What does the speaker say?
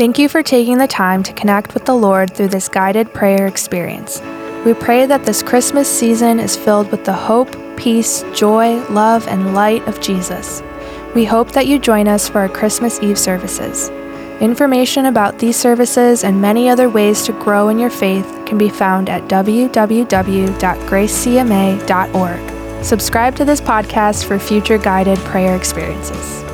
Thank you for taking the time to connect with the Lord through this guided prayer experience. We pray that this Christmas season is filled with the hope, peace, joy, love, and light of Jesus. We hope that you join us for our Christmas Eve services. Information about these services and many other ways to grow in your faith can be found at www.gracecma.org. Subscribe to this podcast for future guided prayer experiences.